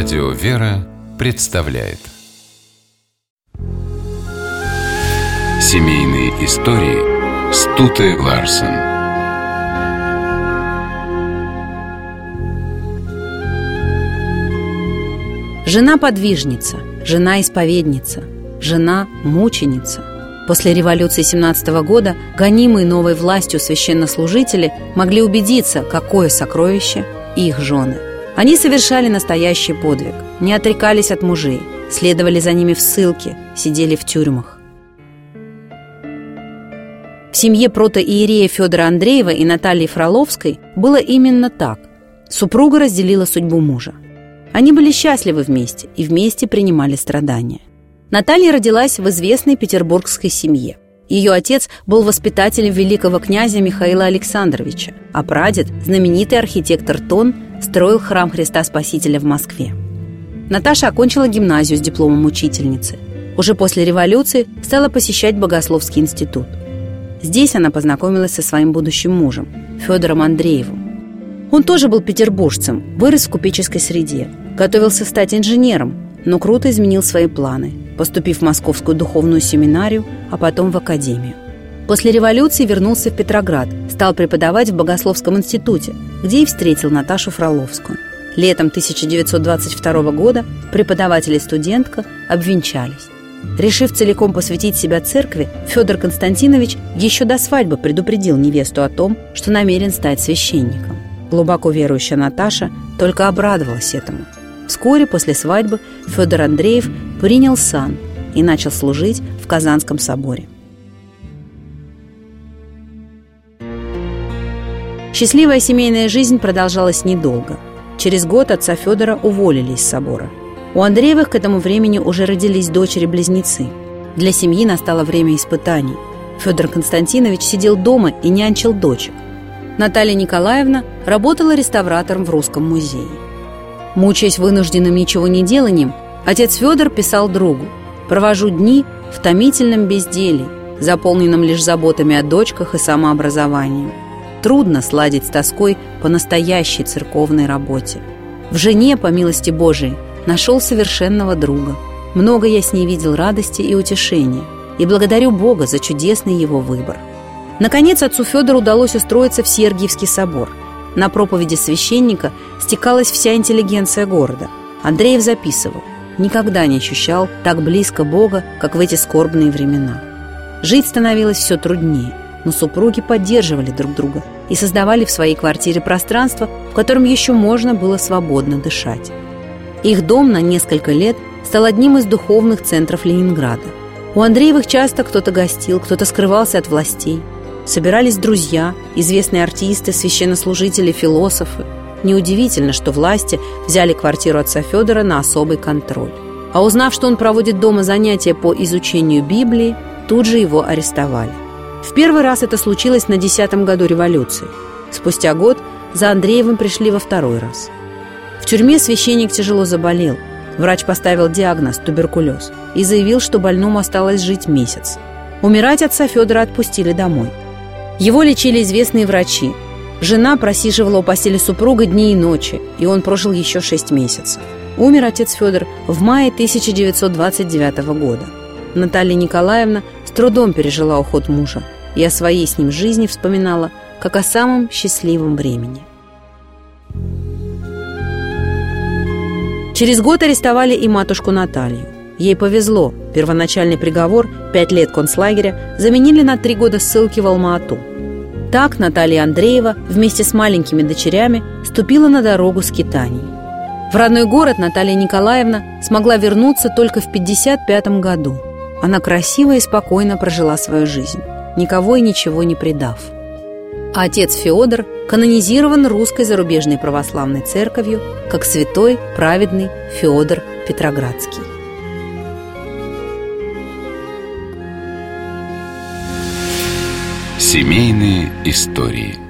Радио «Вера» представляет. Семейные истории Стуты Ларсен. Жена-подвижница, жена-исповедница, жена-мученица – После революции 17 года гонимые новой властью священнослужители могли убедиться, какое сокровище их жены. Они совершали настоящий подвиг, не отрекались от мужей, следовали за ними в ссылке, сидели в тюрьмах. В семье протоиерея Федора Андреева и Натальи Фроловской было именно так. Супруга разделила судьбу мужа. Они были счастливы вместе и вместе принимали страдания. Наталья родилась в известной петербургской семье. Ее отец был воспитателем великого князя Михаила Александровича, а прадед, знаменитый архитектор Тон, строил храм Христа Спасителя в Москве. Наташа окончила гимназию с дипломом учительницы. Уже после революции стала посещать Богословский институт. Здесь она познакомилась со своим будущим мужем, Федором Андреевым. Он тоже был петербуржцем, вырос в купеческой среде, готовился стать инженером, но круто изменил свои планы, поступив в Московскую духовную семинарию, а потом в академию. После революции вернулся в Петроград, стал преподавать в Богословском институте, где и встретил Наташу Фроловскую. Летом 1922 года преподаватель и студентка обвенчались. Решив целиком посвятить себя церкви, Федор Константинович еще до свадьбы предупредил невесту о том, что намерен стать священником. Глубоко верующая Наташа только обрадовалась этому – Вскоре после свадьбы Федор Андреев принял сан и начал служить в Казанском соборе. Счастливая семейная жизнь продолжалась недолго. Через год отца Федора уволили из собора. У Андреевых к этому времени уже родились дочери-близнецы. Для семьи настало время испытаний. Федор Константинович сидел дома и нянчил дочек. Наталья Николаевна работала реставратором в Русском музее. Мучаясь вынужденным ничего не деланием, отец Федор писал другу «Провожу дни в томительном безделии, заполненном лишь заботами о дочках и самообразованием. Трудно сладить с тоской по настоящей церковной работе. В жене, по милости Божией, нашел совершенного друга. Много я с ней видел радости и утешения, и благодарю Бога за чудесный его выбор». Наконец, отцу Федору удалось устроиться в Сергиевский собор – на проповеди священника стекалась вся интеллигенция города. Андреев записывал «Никогда не ощущал так близко Бога, как в эти скорбные времена». Жить становилось все труднее, но супруги поддерживали друг друга и создавали в своей квартире пространство, в котором еще можно было свободно дышать. Их дом на несколько лет стал одним из духовных центров Ленинграда. У Андреевых часто кто-то гостил, кто-то скрывался от властей – Собирались друзья, известные артисты, священнослужители, философы. Неудивительно, что власти взяли квартиру отца Федора на особый контроль. А узнав, что он проводит дома занятия по изучению Библии, тут же его арестовали. В первый раз это случилось на десятом году революции. Спустя год за Андреевым пришли во второй раз. В тюрьме священник тяжело заболел. Врач поставил диагноз – туберкулез и заявил, что больному осталось жить месяц. Умирать отца Федора отпустили домой – его лечили известные врачи. Жена просиживала у постели супруга дни и ночи, и он прожил еще шесть месяцев. Умер отец Федор в мае 1929 года. Наталья Николаевна трудом пережила уход мужа и о своей с ним жизни вспоминала как о самом счастливом времени. Через год арестовали и матушку Наталью. Ей повезло. Первоначальный приговор, пять лет концлагеря, заменили на три года ссылки в Алма-Ату. Так Наталья Андреева вместе с маленькими дочерями ступила на дорогу скитаний. В родной город Наталья Николаевна смогла вернуться только в 55 году. Она красиво и спокойно прожила свою жизнь, никого и ничего не предав. А отец Феодор канонизирован русской зарубежной православной церковью как святой праведный Феодор Петроградский. Семейные истории –